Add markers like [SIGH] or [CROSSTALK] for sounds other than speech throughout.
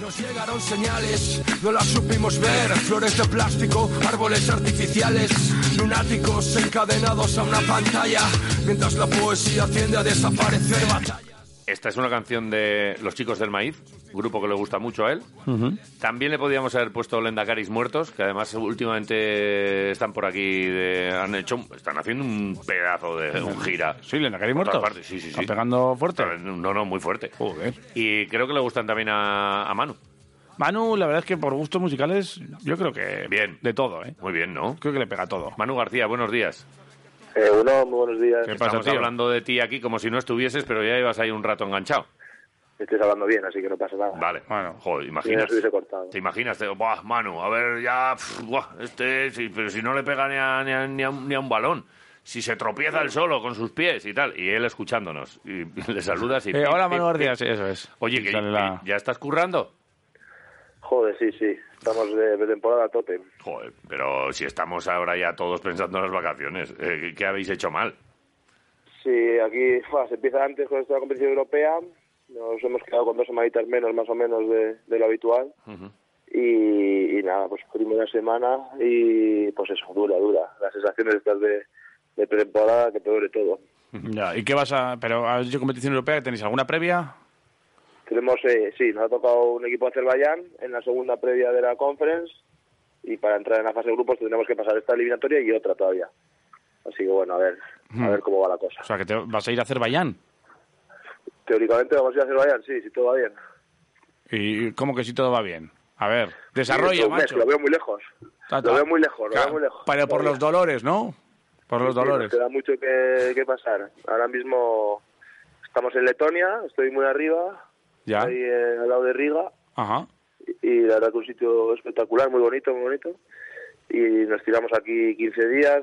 Nos llegaron señales, no las supimos ver. Flores de plástico, árboles artificiales, lunáticos encadenados a una pantalla, mientras la poesía tiende a desaparecer. Batallas. Esta es una canción de Los Chicos del Maíz, grupo que le gusta mucho a él. También le podíamos haber puesto Lendacaris Muertos, que además últimamente están por aquí, de- han hecho, están haciendo un pedazo de un gira. Sí, Lendakari Por todas muerto. partes, sí, sí, sí. Están pegando fuerte. No, no, muy fuerte. Joder. Y creo que le gustan también a, a Manu. Manu, la verdad es que por gustos musicales, yo creo que. Bien. De todo, ¿eh? Muy bien, ¿no? Creo que le pega todo. Manu García, buenos días. Eh, uno, muy buenos días. ¿Qué pasa, Estamos tío? hablando de ti aquí como si no estuvieses, pero ya ibas ahí un rato enganchado. Estáis hablando bien, así que no pasa nada. Vale. Bueno. Joder, Si no imaginas. cortado. ¿Te imaginas? Te- Buah, Manu, a ver, ya. pf, buah, este, sí, pero si no le pega ni a, ni a- ni a un- ni a un balón. Si se tropieza el solo con sus pies y tal. Y él escuchándonos. Y, [LAUGHS] le saludas y. Eh, hola, Manu pip, pip, García, sí, eso es. Oye, que la- que ya estás currando. Joder, sí, sí. Estamos de, de temporada a tope. Joder, pero si estamos ahora ya todos pensando en las vacaciones, eh, ¿qué- ¿qué habéis hecho mal? Sí, aquí se empieza antes con esta competición europea. Nos hemos quedado con dos semanitas menos, más o menos, de, de lo habitual. y, y nada, pues primera semana y pues eso, dura, dura. Las sensaciones estas de, de pretemporada que te duele todo. Ya, ¿y qué vas a...? ¿Pero has hecho competición europea? ¿Tenéis alguna previa? Tenemos, eh, sí, nos ha tocado un equipo de Azerbaiyán en la segunda previa de la conference y para entrar en la fase de grupos tendremos que pasar esta eliminatoria y otra todavía. Así que bueno, a ver, a ver cómo va la cosa. O sea, que te vas a ir a Azerbaiyán. Teóricamente vamos a ir a Azerbaiyán, sí, si todo va bien. ¿Y cómo que si todo va bien? A ver, desarrolla, Sí, mes, macho. Lo veo muy lejos. Lo veo muy lejos, lo Claro, veo muy lejos. Pero por los dolores, ¿no? Por los sí, dolores. nos queda mucho que, que pasar. Ahora mismo estamos en Letonia, estoy muy arriba, Ya. ahí eh, al lado de Riga, Ajá. y, y la verdad que un sitio espectacular, muy bonito, muy bonito. Y nos tiramos aquí 15 días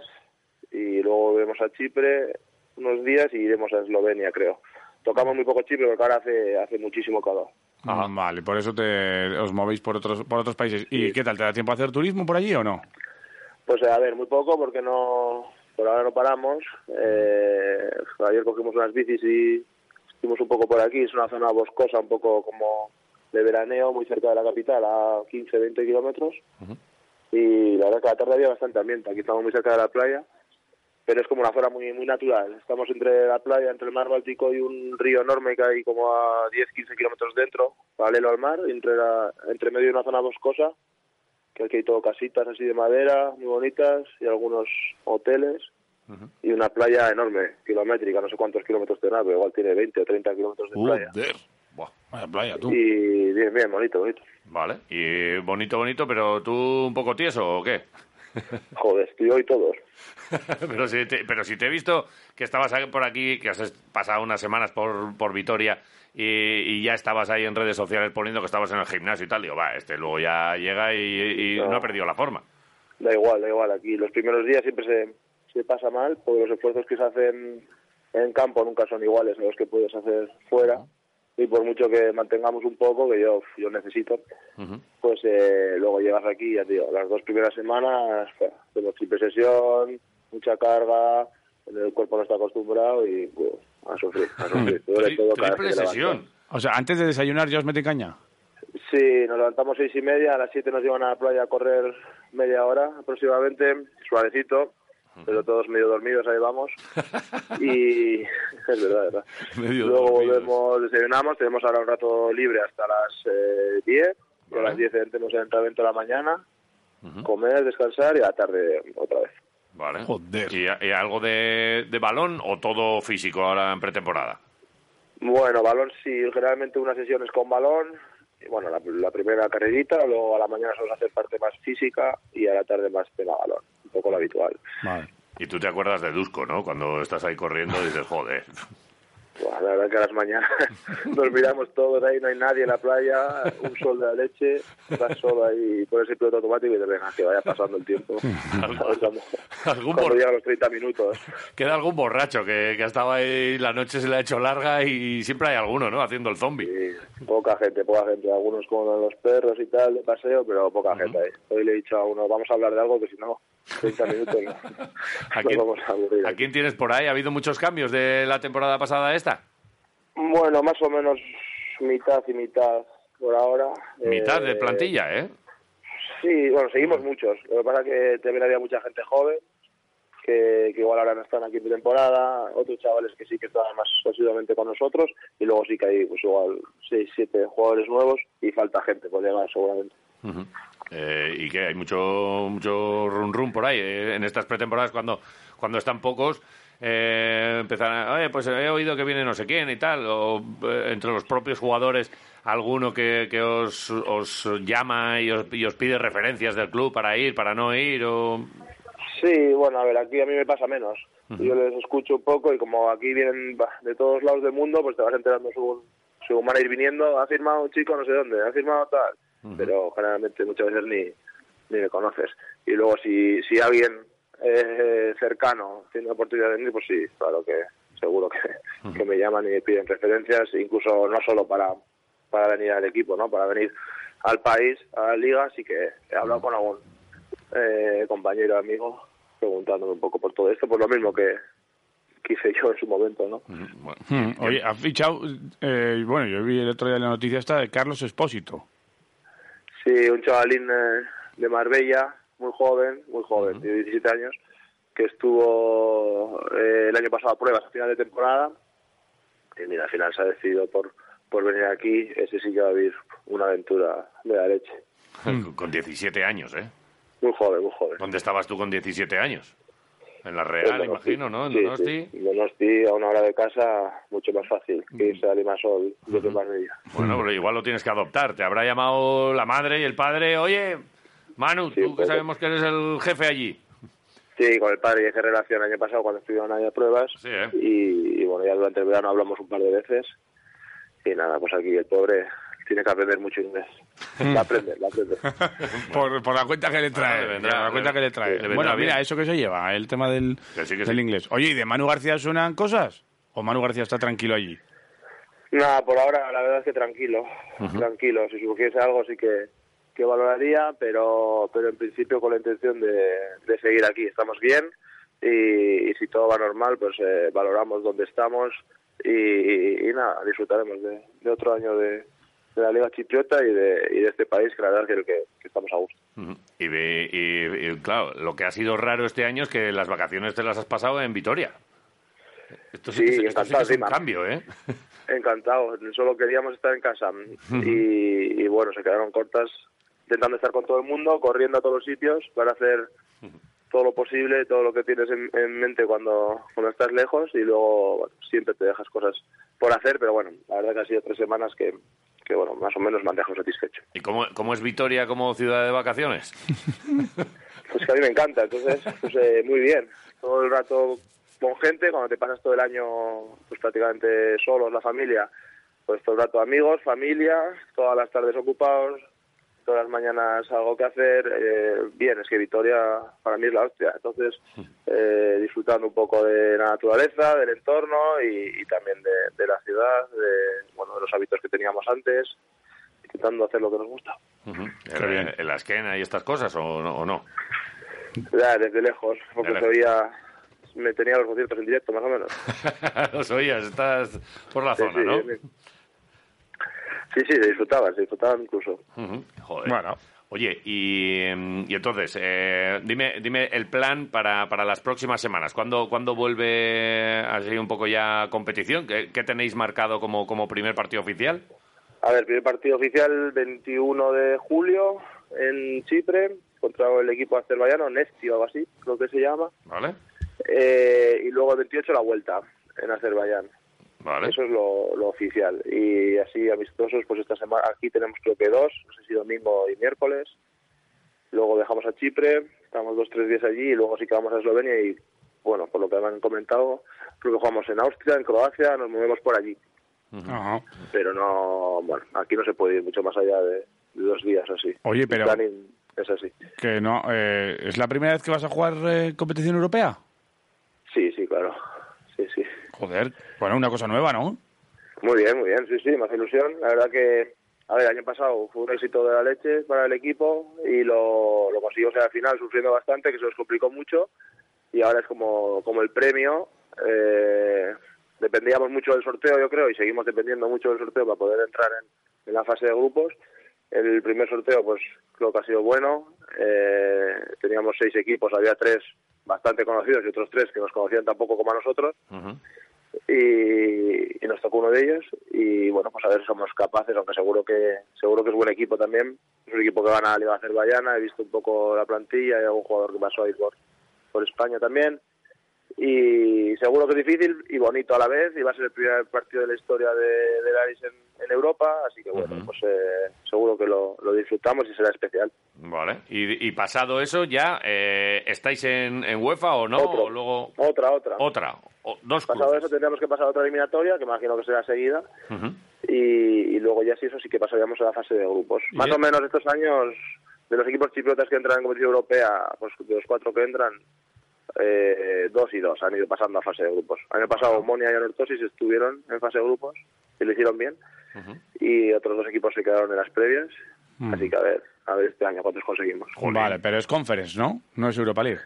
y luego volvemos a Chipre unos días y iremos a Eslovenia, creo. Tocamos muy poco Chipre porque ahora hace, hace muchísimo calor. Mm, Vale, por eso te, os movéis por otros, por otros países. ¿Y qué tal? ¿Te da tiempo a hacer turismo por allí o no? Pues a ver, muy poco porque no por ahora no paramos. Eh, ayer cogimos unas bicis y estuvimos un poco por aquí. Es una zona boscosa, un poco como de veraneo, muy cerca de la capital, a 15, 20 kilómetros. Y la verdad que la tarde había bastante ambiente. Aquí estamos muy cerca de la playa, pero es como una zona muy muy natural. Estamos entre la playa, entre el mar Báltico y un río enorme que hay como a 10, 15 kilómetros dentro, paralelo al mar, entre, la, entre medio de una zona boscosa que aquí hay todo casitas así de madera, muy bonitas, y algunos hoteles, y una playa enorme, kilométrica, no sé cuántos kilómetros tendrá, pero igual tiene 20 o 30 kilómetros de playa. Joder. Buah, Vaya playa, tú. Y bien, bien, bonito, bonito. Vale. Y bonito, bonito, pero tú un poco tieso o qué? [LAUGHS] Joder, estoy hoy todos. [LAUGHS] pero, si te, pero si te he visto que estabas por aquí, que has pasado unas semanas por, por Vitoria y, y ya estabas ahí en redes sociales poniendo que estabas en el gimnasio y tal, digo, va, este luego ya llega y, y no. No. ha perdido la forma. Da igual, da igual, aquí los primeros días siempre se, se pasa mal, porque los esfuerzos que se hacen en campo nunca son iguales a los que puedes hacer fuera. Y por mucho que mantengamos un poco, que yo, yo necesito, pues eh, luego llegas aquí, ya te digo, las dos primeras semanas, tenemos triple sesión, mucha carga, el cuerpo no está acostumbrado y pues, a sufrir, a [LAUGHS] sufrir. Tri- todo triple sesión. O sea, antes de desayunar ya os mete caña. Sí, nos levantamos seis y media, a las siete nos llevan a la playa a correr media hora aproximadamente, suavecito, pero todos medio dormidos, ahí vamos. [LAUGHS] Y [LAUGHS] es verdad, es verdad. Medio Luego dormidos. volvemos, desayunamos, tenemos ahora un rato libre hasta las eh, 10, y a Vale. las 10 entramos en entrenamiento de la mañana, comer, descansar y a la tarde otra vez. Vale. Joder. ¿Y, y algo de, de balón o todo físico ahora en pretemporada? Bueno, balón sí, generalmente unas sesiones con balón. Bueno, la, la primera carrerita, luego a la mañana solemos hacer parte más física y a la tarde más tema balón. Un poco lo habitual. Vale. Y tú te acuerdas de Dusko, ¿no? Cuando estás ahí corriendo y dices, joder. Buah, la verdad que a las mañanas [LAUGHS] nos miramos todos ahí, no hay nadie en la playa, un sol de la leche, estás solo ahí, pones el piloto automático y te venga, que vaya pasando el tiempo. [LAUGHS] A Algún cuando bor- llegan los 30 minutos. Queda algún borracho que, que ha estado ahí, la noche se le ha hecho larga y siempre hay alguno, ¿no? Haciendo el zombie. Y poca gente, poca gente, algunos con los perros y tal de paseo, pero poca gente ahí. Hoy le he dicho a uno, vamos a hablar de algo que si no, 30 minutos no. [LAUGHS] ¿A quién, vamos a aburrir a quién tienes por ahí? ¿Ha habido muchos cambios de la temporada pasada a esta? Bueno, más o menos mitad y mitad por ahora. Eh, mitad de plantilla, ¿eh? Sí, bueno, seguimos muchos. Lo que pasa es que también había mucha gente joven que, que igual ahora no están aquí en temporada, otros chavales que sí que están más asiduamente con nosotros y luego sí que hay pues igual seis, siete jugadores nuevos y falta gente por llegar seguramente. Ujú. Eh, y que hay mucho mucho run run por ahí eh, en estas pretemporadas cuando cuando están pocos eh, empezarán oye pues he oído que viene no sé quién y tal o eh, entre los propios jugadores alguno que, que os, os llama y os, y os pide referencias del club para ir para no ir o Sí, bueno, a ver, aquí a mí me pasa menos. Yo les escucho un poco y como aquí vienen de todos lados del mundo, pues te vas enterando según, según van a ir viniendo. Ha firmado un chico no sé dónde, ha firmado tal. Pero generalmente muchas veces ni, ni me conoces. Y luego si, si alguien eh, cercano tiene la oportunidad de venir, pues sí, claro que seguro que, que me llaman y me piden referencias, incluso no solo para, para venir al equipo, ¿no? Para venir al país, a la liga, así que he hablado con algún eh, compañero, amigo, preguntándome un poco por todo esto, por lo mismo que, hice yo en su momento, ¿no? bueno, Oye, has fichado, eh, bueno, yo vi el otro día la noticia esta de Carlos Espósito. Sí, un chavalín eh, de Marbella, muy joven, muy joven, de 17 años, que estuvo eh, el año pasado a pruebas a final de temporada y mira, al final se ha decidido por, por venir aquí, ese sí que va a vivir una aventura de la leche. [LAUGHS] con 17 años eh Muy joven, muy joven. ¿dónde estabas tú con 17 años? En la Real En imagino ¿no? en Sí, Donosti sí. En Donosti, a una hora de casa, mucho más fácil que irse a Limasol desde Marbella. Bueno, pero igual lo tienes que adoptar. Te habrá llamado la madre y el padre. Oye, Manu, Sí, tú que sabemos que eres el jefe allí. Sí, con el padre hice relación el año pasado cuando estuvieron ahí a pruebas. Sí, ¿eh? y, y bueno, ya durante el verano hablamos un par de veces. Y nada, pues aquí el pobre tiene que aprender mucho inglés. La aprende, la aprende. [LAUGHS] Por, por la cuenta que le trae. Vendrá, por la cuenta que le trae. le bueno, bien. mira, eso que se lleva, el tema del, Que sí, que del sí. inglés. Oye, ¿y de Manu García suenan cosas? ¿O Manu García está tranquilo allí? Nada, por ahora la verdad es que tranquilo, tranquilo. Si surgiese algo sí que, que valoraría, pero pero en principio con la intención de, de seguir aquí. Estamos bien y, y si todo va normal, pues eh, valoramos dónde estamos y, y nada, disfrutaremos de, de otro año de, de la Liga Chipriota y de, y de este país, que la verdad es que, estamos a gusto. Y, ve- y- y, claro, lo que ha sido raro este año es que las vacaciones te las has pasado en Vitoria. Esto sí, Sí, esto sí encantado es un cambio, ¿eh? [LAUGHS] Encantado, solo queríamos estar en casa y, y bueno, se quedaron cortas intentando estar con todo el mundo, corriendo a todos los sitios para hacer todo lo posible, todo lo que tienes en, en mente cuando, cuando estás lejos y luego bueno, siempre te dejas cosas por hacer, pero bueno, la verdad que ha sido tres semanas que, que bueno, más o menos me han dejado satisfecho. ¿Y cómo, cómo es Vitoria como ciudad de vacaciones? [LAUGHS] Pues que a mí me encanta, entonces, pues eh, muy bien. Todo el rato con gente, cuando te pasas todo el año pues prácticamente solos, la familia, pues todo el rato amigos, familia, todas las tardes ocupados, todas las mañanas algo que hacer, eh, bien, es que Vitoria para mí es la hostia. Entonces, eh, disfrutando un poco de la naturaleza, del entorno y, y también de, de la ciudad, de, bueno, de los hábitos que teníamos antes, intentando hacer lo que nos gusta. Qué bien. ¿En la esquena y estas cosas o no? o no? Ya, desde lejos, porque veía, me tenía los conciertos en directo más o menos. [LAUGHS] Los oías, estás por la Sí, zona, sí, ¿no? sí. Sí, sí, se disfrutaban, se disfrutaban incluso. Joder. Bueno. Oye, y, y entonces, eh, dime, dime el plan para, para las próximas semanas. ¿Cuándo, ¿Cuándo vuelve así un poco ya competición? ¿Qué, qué tenéis marcado como, como primer partido oficial? A ver, primer partido oficial 21 de julio en Chipre contra el equipo azerbaiyano, Nesti o algo así, creo que se llama. ¿Vale? Eh, y luego el 28 la vuelta en Azerbaiyán. ¿Vale? Eso es lo, lo oficial. Y así amistosos, pues esta semana aquí tenemos creo que dos, no sé si domingo y miércoles. Luego dejamos a Chipre, estamos dos tres días allí y luego sí que vamos a Eslovenia y bueno, por lo que me han comentado, creo que jugamos en Austria, en Croacia, nos movemos por allí. Pero no, bueno, aquí no se puede ir mucho más allá de, de dos días así. Oye, pero- es así. Que no, eh, ¿Es la primera vez que vas a jugar eh, competición europea? Sí, sí, claro. Joder, bueno, una cosa nueva, ¿no? Muy bien, muy bien, sí, sí, me hace ilusión. La verdad que, a ver, el año pasado fue un éxito de la leche para el equipo y lo, lo conseguimos al final sufriendo bastante, que se nos complicó mucho y ahora es como, como el premio. Eh, dependíamos mucho del sorteo, yo creo, y seguimos dependiendo mucho del sorteo para poder entrar en, en la fase de grupos. El primer sorteo, pues creo que ha sido bueno. Eh, teníamos seis equipos, había tres bastante conocidos y otros tres que nos conocían tampoco como a nosotros. Y, y nos tocó uno de ellos. Y bueno, pues a ver si somos capaces, aunque seguro que seguro que es buen equipo también. Es un equipo que van a la Liga Azerbaiyana. He visto un poco la plantilla, hay algún jugador que pasó ahí por, por España también y seguro que es difícil y bonito a la vez y va a ser el primer partido de la historia de, de Laris en, en Europa, así que bueno, pues eh, seguro que lo, lo disfrutamos y será especial. Vale. Y, y pasado eso, ya eh, estáis en, en UEFA o no? Otro. O luego Otra, otra. otra. O- dos Pasado cruces. eso tendríamos que pasar a otra eliminatoria, que imagino que será seguida, y, y luego ya sí, eso sí que pasaríamos a la fase de grupos. Más o menos estos años, de los equipos chipriotas que entran en competición europea, pues de los cuatro que entran, eh, dos y dos han ido pasando a fase de grupos. El año pasado Omonia y Anortosis estuvieron en fase de grupos y lo hicieron bien, y otros dos equipos se quedaron en las previas, así que a ver, a ver este año cuántos conseguimos. Vale, pero es Conference, ¿no? No es Europa League.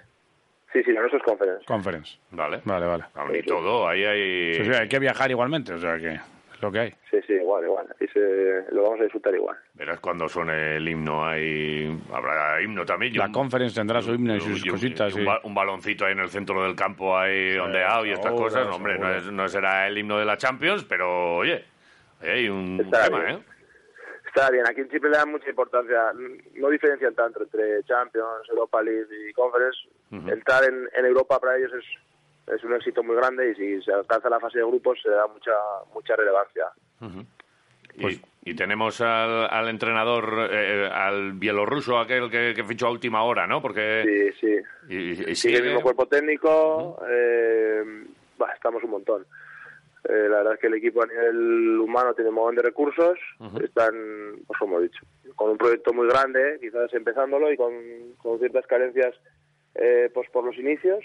Sí, sí, no, eso es conference. Conference. Vale. Vale, vale. Y todo, ahí hay... Sí, sí, hay que viajar igualmente, o sea que lo que hay. Sí, sí, igual, igual. Y se, lo vamos a disfrutar igual. Verás cuando suene el himno, hay... habrá himno también. La un- Conference tendrá su himno y sus un- cositas. un, y- ba- un baloncito ahí en el centro del campo ahí ondeado y estas seguro, cosas. No, hombre, no, es- no será el himno de la Champions, pero oye, ahí hay un tema, bien. ¿eh? Está bien, aquí en Chipre le dan mucha importancia, no diferencian tanto entre Champions, Europa League y Conference. Entrar en, en Europa para ellos es, es un éxito muy grande y si se alcanza la fase de grupos se da mucha mucha relevancia. Y, y tenemos al, al entrenador, eh, al bielorruso, aquel que, que fichó a última hora, ¿no? Porque... Sí, sí. y- y- y Sigue sigue- el mismo cuerpo técnico, eh, bah, estamos un montón. Eh, la verdad es que el equipo a nivel humano tiene un montón de recursos, están, pues como he dicho, con un proyecto muy grande, quizás empezándolo y con, con ciertas carencias eh, pues por los inicios,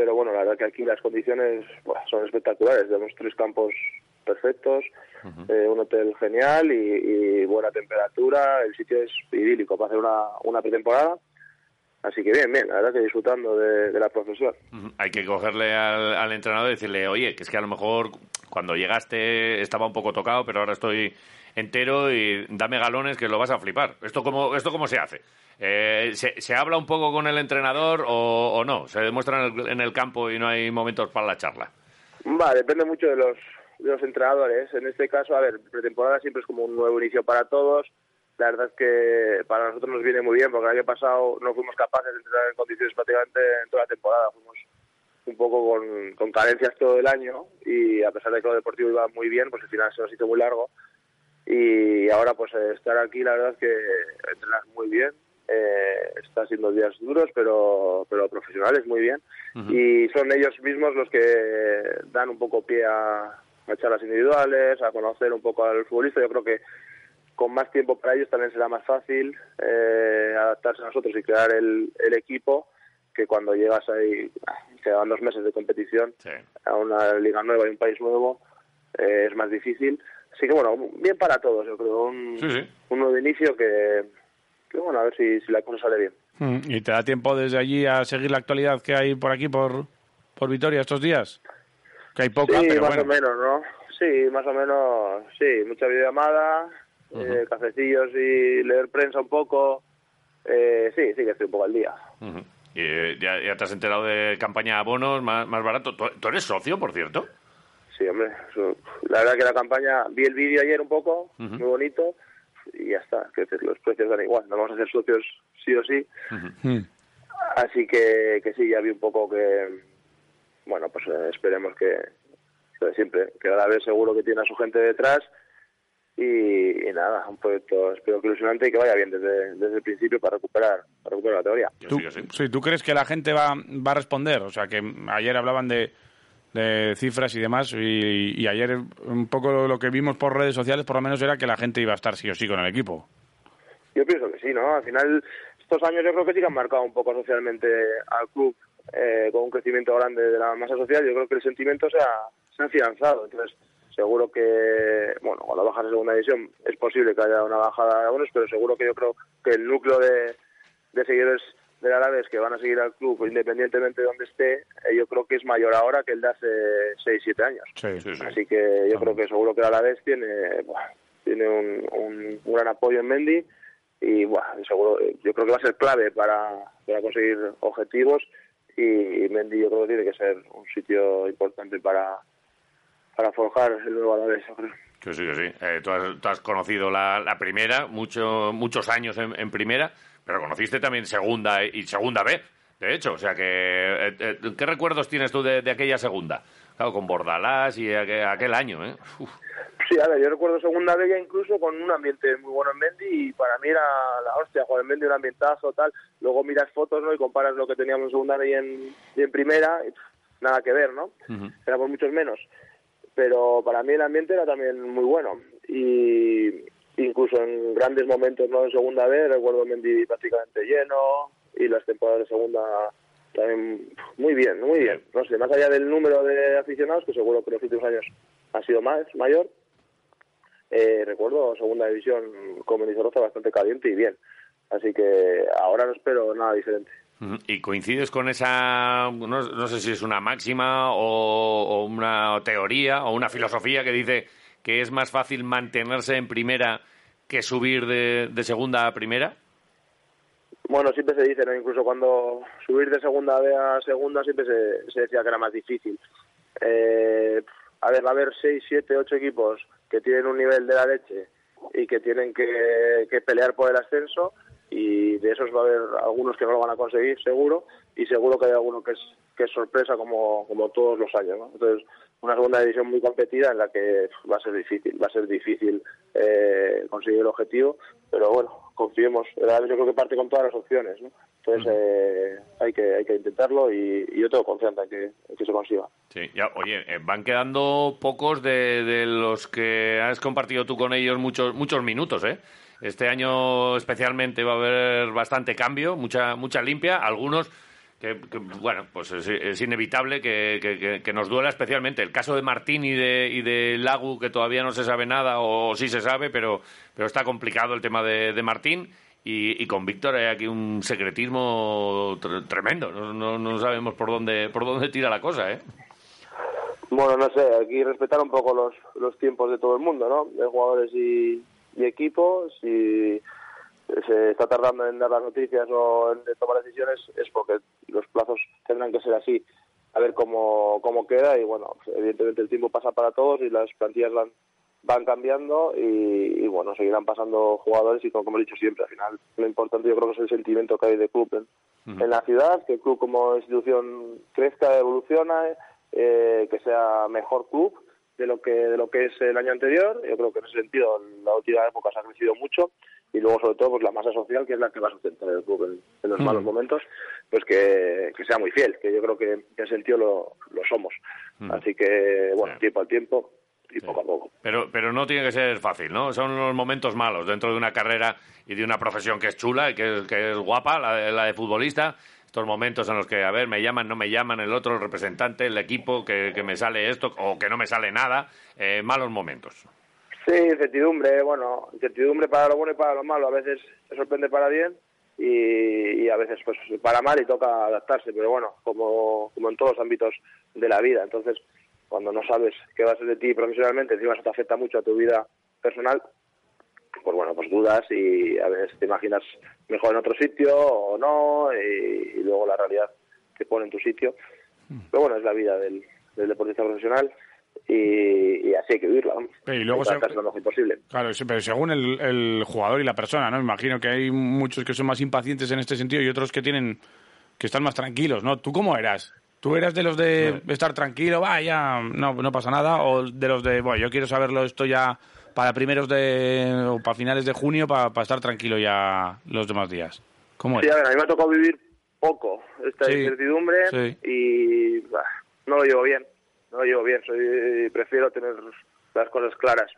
pero bueno, la verdad que aquí las condiciones buah, son espectaculares, tenemos tres campos perfectos, eh, un hotel genial y, y buena temperatura, el sitio es idílico para hacer una, una pretemporada. Así que bien, bien, la verdad que disfrutando de, de la profesión. Hay que cogerle al, al entrenador y decirle, oye, que es que a lo mejor cuando llegaste estaba un poco tocado, pero ahora estoy entero y dame galones que lo vas a flipar. ¿Esto cómo, esto cómo se hace? Eh, ¿se, se habla un poco con el entrenador o, o no? ¿Se demuestra en el, en el campo y no hay momentos para la charla? Va, depende mucho de los, de los entrenadores. En este caso, a ver, pretemporada siempre es como un nuevo inicio para todos. La verdad es que para nosotros nos viene muy bien porque el año pasado no fuimos capaces de entrenar en condiciones prácticamente en toda la temporada. Fuimos un poco con, con carencias todo el año y a pesar de que lo deportivo iba muy bien, pues al final se nos hizo muy largo. Y ahora pues estar aquí la verdad es que entrenas muy bien. Eh, está siendo días duros, pero, pero profesionales muy bien. Y son ellos mismos los que dan un poco pie a, a charlas individuales, a conocer un poco al futbolista. Yo creo que con más tiempo para ellos también será más fácil eh, adaptarse a nosotros y crear el, el equipo que cuando llegas ahí, ah, quedan dos meses de competición Sí. a una liga nueva y un país nuevo, eh, es más difícil. Así que bueno, bien para todos, yo creo. Un, Sí, sí. un nuevo inicio que, que bueno, a ver si, si la cosa sale bien. Mm, ¿Y te da tiempo desde allí a seguir la actualidad que hay por aquí, por, por Vitoria, estos días? Que hay poca, sí, pero más bueno. o menos, ¿no? Sí, más o menos, sí, mucha videollamada, eh, cafecillos y leer prensa un poco. Eh, sí, sí que estoy un poco al día. Y, eh, ya, ya te has enterado de campaña de abonos más, más barato. ¿Tú, tú eres socio, por cierto? Sí, hombre, eso- la verdad que la campaña, vi el vídeo ayer un poco, muy bonito, y ya está, que los precios dan igual, no vamos a ser socios sí o sí, así que, que sí, ya vi un poco que, bueno, pues eh, esperemos que, siempre, que a la vez seguro que tiene a su gente detrás, y, y nada, un proyecto espero que ilusionante y que vaya bien desde, desde el principio para recuperar, para recuperar la teoría. ¿Tú, sí que sí. sí, ¿Tú crees que la gente va, va a responder? O sea, que ayer hablaban de, de cifras y demás, y, y ayer un poco lo que vimos por redes sociales, por lo menos, era que la gente iba a estar sí o sí con el equipo. Yo pienso que sí, ¿no? Al final, estos años yo creo que sí que han marcado un poco socialmente al club eh, con un crecimiento grande de la masa social. Yo creo que el sentimiento se ha, se ha afianzado. Entonces, seguro que, bueno, cuando bajas a segunda división es posible que haya una bajada de abonos, pero seguro que yo creo que el núcleo de seguidores del Alavés que van a seguir al club independientemente de donde esté, eh, yo creo que es mayor ahora que el de hace 6-7 años. Sí, Sí, sí. Así que yo creo que seguro que el Alavés tiene, buah, tiene un, un, gran apoyo en Mendy y bueno, seguro, yo creo que va a ser clave para, para conseguir objetivos y Mendy yo creo que tiene que ser un sitio importante para, para forjar el nuevo Alavés, Sí, sí, sí. Eh, tú, has, conocido la, la primera, mucho, muchos años en, primera, pero conociste también segunda y segunda B, de hecho. O sea que, eh, eh, ¿qué recuerdos tienes tú de, aquella segunda? Claro, con Bordalás y aquel, año, ¿eh? Sí, a ver, yo recuerdo segunda B ya incluso con un ambiente muy bueno en Mendy y para mí era la hostia, jugar en Mendy, un ambientazo, tal. Luego miras fotos, ¿no? Y comparas lo que teníamos en segunda y en, y en primera, nada que ver, ¿no? Era por muchos menos pero para mí el ambiente era también muy bueno y incluso en grandes momentos no en segunda vez recuerdo Mendy prácticamente lleno y las temporadas de segunda también muy bien muy bien. No sé más allá del número de aficionados que seguro que los últimos años ha sido más mayor eh, recuerdo segunda división con Mendizorroza bastante caliente y bien. Así que ahora no espero nada diferente. ¿Y coincides con esa, no, sé si es una máxima o, una teoría o una filosofía que dice que es más fácil mantenerse en primera que subir de, segunda a primera? Bueno, siempre se dice, ¿no? incluso cuando subir de segunda a segunda siempre se, decía que era más difícil. Eh, a ver, va a haber seis, siete, ocho equipos que tienen un nivel de la leche y que tienen que pelear por el ascenso y de esos va a haber algunos que no lo van a conseguir seguro y seguro que hay alguno que es que es sorpresa como, como todos los años ¿no? entonces una segunda división muy competida en la que va a ser difícil va a ser difícil eh, conseguir el objetivo pero bueno confiemos yo creo que parte con todas las opciones ¿no? entonces eh, hay que hay que intentarlo y, yo tengo confianza en que, que se consiga sí ya oye eh, van quedando pocos de, de los que has compartido tú con ellos muchos muchos minutos eh este año especialmente va a haber bastante cambio, mucha, mucha limpia. Algunos que, bueno, pues es, inevitable que, que, nos duela especialmente. El caso de Martín y de, y de Lagu, que todavía no se sabe nada, o sí se sabe, pero, pero está complicado el tema de, Martín. Y, con Víctor hay aquí un secretismo tremendo. No, no, sabemos por dónde, por dónde tira la cosa, ¿eh? Bueno, no sé, aquí respetar un poco los, los tiempos de todo el mundo, ¿no? De jugadores y, y equipo, si se está tardando en dar las noticias o en tomar decisiones, es porque los plazos tendrán que ser así. A ver cómo, cómo queda y bueno, evidentemente el tiempo pasa para todos y las plantillas van, van cambiando y, bueno, seguirán pasando jugadores y como, he dicho siempre, al final lo importante yo creo que es el sentimiento que hay de club en, la ciudad, que el club como institución crezca, evolucione, eh, que sea mejor club de lo que de lo que es el año anterior. Yo creo que en ese sentido la última época se ha crecido mucho y luego sobre todo pues la masa social que es la que va a sustentar el club en, los mm. malos momentos, pues que, sea muy fiel, que yo creo que en ese sentido lo, lo somos. Mm. Así que bueno, tiempo al tiempo y poco a poco. Pero, pero no tiene que ser fácil, ¿no? Son los momentos malos dentro de una carrera y de una profesión que es chula y que, que es guapa, la, la de futbolista, estos momentos en los que, a ver, me llaman, no me llaman, el otro, el representante, el equipo, que, me sale esto o que no me sale nada, eh, malos momentos. Sí, incertidumbre, bueno, incertidumbre para lo bueno y para lo malo, a veces te sorprende para bien y, a veces pues para mal y toca adaptarse, pero bueno, como, como en todos los ámbitos de la vida, entonces cuando no sabes qué va a ser de ti profesionalmente, encima eso te afecta mucho a tu vida personal, pues bueno, pues dudas y a veces te imaginas mejor en otro sitio o no, y, luego la realidad te pone en tu sitio. Pero bueno, es la vida del, deportista profesional y, así hay que vivirla. Y luego se... lo mejor posible. Claro, pero según el, jugador y la persona, ¿no? Imagino que hay muchos que son más impacientes en este sentido y otros que tienen que están más tranquilos, ¿no? ¿Tú cómo eras? ¿Tú eras de los de estar tranquilo, vaya, no, no pasa nada? ¿O de los de, bueno, yo quiero saberlo esto ya para primeros de o para finales de junio para, estar tranquilo ya los demás días. ¿Cómo sí, a ver, a mí me ha tocado vivir poco esta incertidumbre y no lo llevo bien, no lo llevo bien, soy prefiero tener las cosas claras.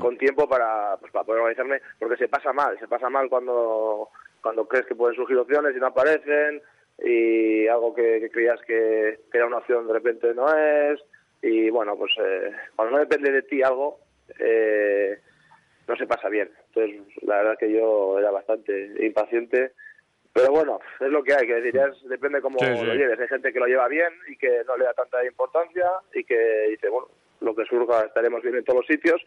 con tiempo para, pues, para poder organizarme, porque se pasa mal, se pasa mal cuando, cuando crees que pueden surgir opciones y no aparecen, y algo que, creías que, era una opción de repente no es, y bueno, pues eh, cuando no depende de ti algo, eh, no se pasa bien. Entonces, la verdad que yo era bastante impaciente. Pero bueno, es lo que hay, que decir, depende cómo lo lleves. Hay gente que lo lleva bien y que no le da tanta importancia y que dice, bueno, lo que surja estaremos bien en todos los sitios.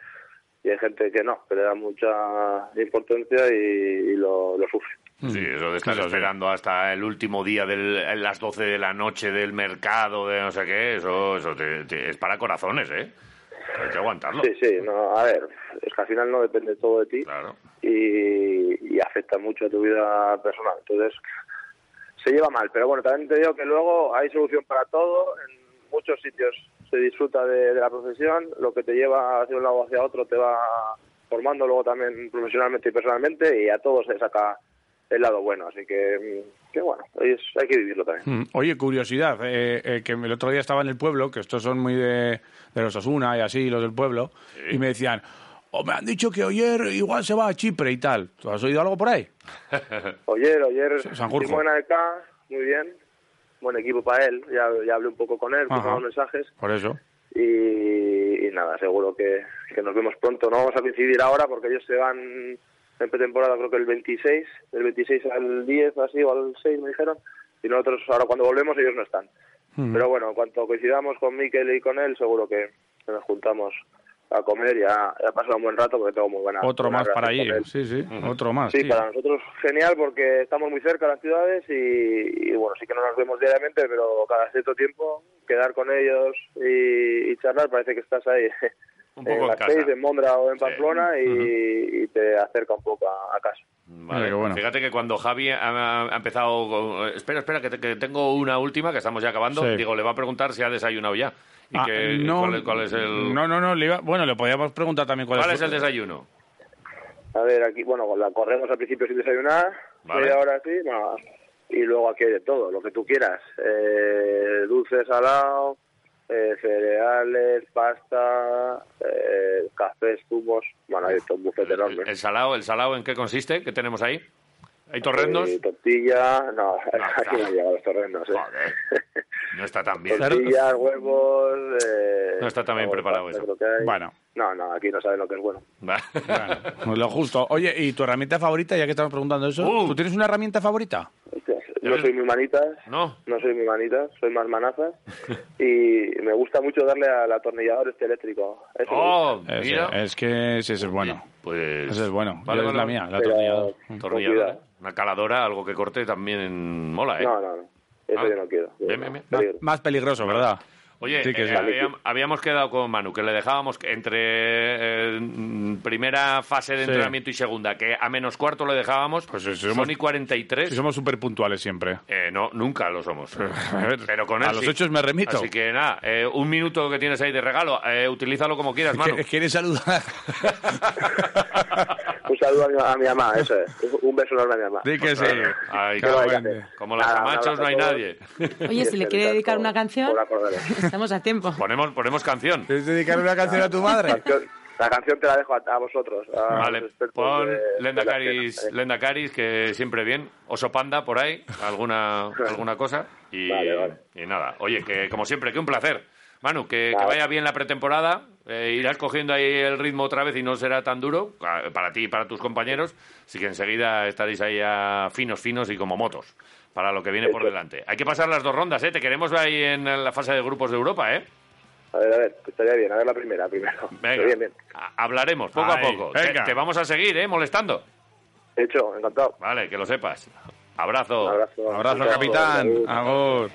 y hay gente que no, que le da mucha importancia y, y lo, lo sufre. Sí, eso de estar sí. esperando hasta el último día de las 12 de la noche del mercado, de no sé qué, eso, eso te- te- es para corazones, ¿eh? Hay que aguantarlo. Sí, sí, no, a ver, es que al final no depende todo de ti Claro. y, y afecta mucho a tu vida personal. Entonces, se lleva mal. Pero bueno, también te digo que luego hay solución para todo. En muchos sitios se disfruta de, de la profesión. Lo que te lleva hacia un lado o hacia otro te va formando luego también profesionalmente y personalmente y a todos se saca el lado bueno. Así que, mm, que bueno, es- hay que vivirlo también. Mm. Oye, curiosidad, eh, eh, que el otro día estaba en el pueblo, que estos son muy de, de los Asuna y así, los del pueblo, y me decían, oh, me han dicho que ayer igual se va a Chipre y tal. ¿Tú has oído algo por ahí? [LAUGHS] Oyer, Oyer, Sanjurjo. Simón AEK, muy bien. Buen equipo para él. Ya, ya hablé un poco con él, puso los mensajes. Por eso. y, y nada, seguro que, que nos vemos pronto. No vamos a coincidir ahora porque ellos se van en pretemporada creo que el 26, del 26 al 10 así o al 6 me dijeron, y nosotros ahora cuando volvemos ellos no están. Pero bueno, en cuanto coincidamos con Miquel y con él, seguro que nos juntamos a comer y a, a pasar un buen rato porque tengo muy buena Otro buena más para él. Sí, sí, otro más. Sí, tío. para nosotros genial porque estamos muy cerca de las ciudades y, y, bueno, sí que no nos vemos diariamente, pero cada cierto tiempo quedar con ellos y, y charlar parece que estás ahí Un poco en las casa. seis, en Mondra o en Sí. Pamplona y, y te acerca un poco a, a casa. Vale. Bueno. Fíjate que cuando Javi ha, ha empezado... con- espera, espera, que, te- que tengo una última, que estamos ya acabando. Sí. Digo, le va a preguntar si ha desayunado ya. ¿Y Ah, que, no, cuál, es, cuál es el, No, no, no. le iba- bueno, le podíamos preguntar también cuál, cuál es el desayuno? A ver, aquí, bueno, la corremos al principio sin desayunar, Vale. media hora así, bueno, y luego aquí hay de todo, lo que tú quieras. Eh, dulce, salado, eh, cereales, pasta, eh, cafés, zumos, bueno, hay un bufete enorme. El, salado, ¿El salado en qué consiste? ¿Qué tenemos ahí? ¿Hay torrendos? Eh, tortilla, no, No, [LAUGHS] aquí no han llegado los torrendos. ¿eh? Joder, no está tan bien. Tortillas, huevos... Eh, No está tan bien preparado eso. Bueno. No, no, aquí no saben lo que es bueno. Bueno, [LAUGHS] lo justo. Oye, ¿y tu herramienta favorita, ya que estamos preguntando eso? Uh. ¿Tú tienes una herramienta favorita? No soy muy manitas, No. no soy muy manitas, soy más manazas [LAUGHS] y me gusta mucho darle al atornillador este eléctrico. Eso Oh, mira. es que ese es bueno. Pues... Ese es bueno. Vale, vale, es la mía, la Pero- atornillador. cuidado. una caladora, algo que corte también mola, ¿eh? No, no, no. Eso Ah. yo no quiero. Bien, bien, bien. Más, Peligro. más peligroso, ¿verdad? Oye, Sí que eh, habíamos quedado con Manu que le dejábamos entre eh, primera fase de Sí. entrenamiento y segunda, que a menos cuarto le dejábamos, Pues si somos- son y 43. Si somos súper puntuales siempre. Eh, no, nunca lo somos. [LAUGHS] A ver, Pero con él a los hechos me remito. Así que nada, eh, un minuto que tienes ahí de regalo, utilízalo como quieras, Manu. ¿Qué- ¿Quieres saludar? [LAUGHS] Un saludo a mi, a mi mamá, eso es. Un beso enorme a mi mamá. Di que sí. Ay, bueno. Como los camachos no hay nadie. Oye, si le quiere dedicar una canción, [LAUGHS] estamos a tiempo. Ponemos, ponemos canción. ¿Quieres dedicar una canción a tu madre? La canción te la dejo a, a vosotros. a Vale, pon de- Lenda Caris. Lenda Caris, que siempre bien. Oso Panda por ahí, alguna, [LAUGHS] alguna cosa. Y, Vale, vale. y nada, oye, que como siempre, que un placer. Manu, que, que Vale. vaya bien la pretemporada. Eh, irás cogiendo ahí el ritmo otra vez y no será tan duro ah, para ti y para tus compañeros. Así que enseguida estaréis ahí ya finos, finos y como motos para lo que viene por delante. Hay que pasar las dos rondas, ¿eh? Te queremos ahí en la fase de grupos de Europa, ¿eh? A ver, a ver, que estaría bien. A ver la primera primero. [LAUGHS] Venga, Bien, bien. a- hablaremos poco a poco. Te, venga. te vamos a seguir, ¿eh? Molestando. Hecho, encantado. Vale, que lo sepas. Abrazo. Un abrazo. Capitán. Agur.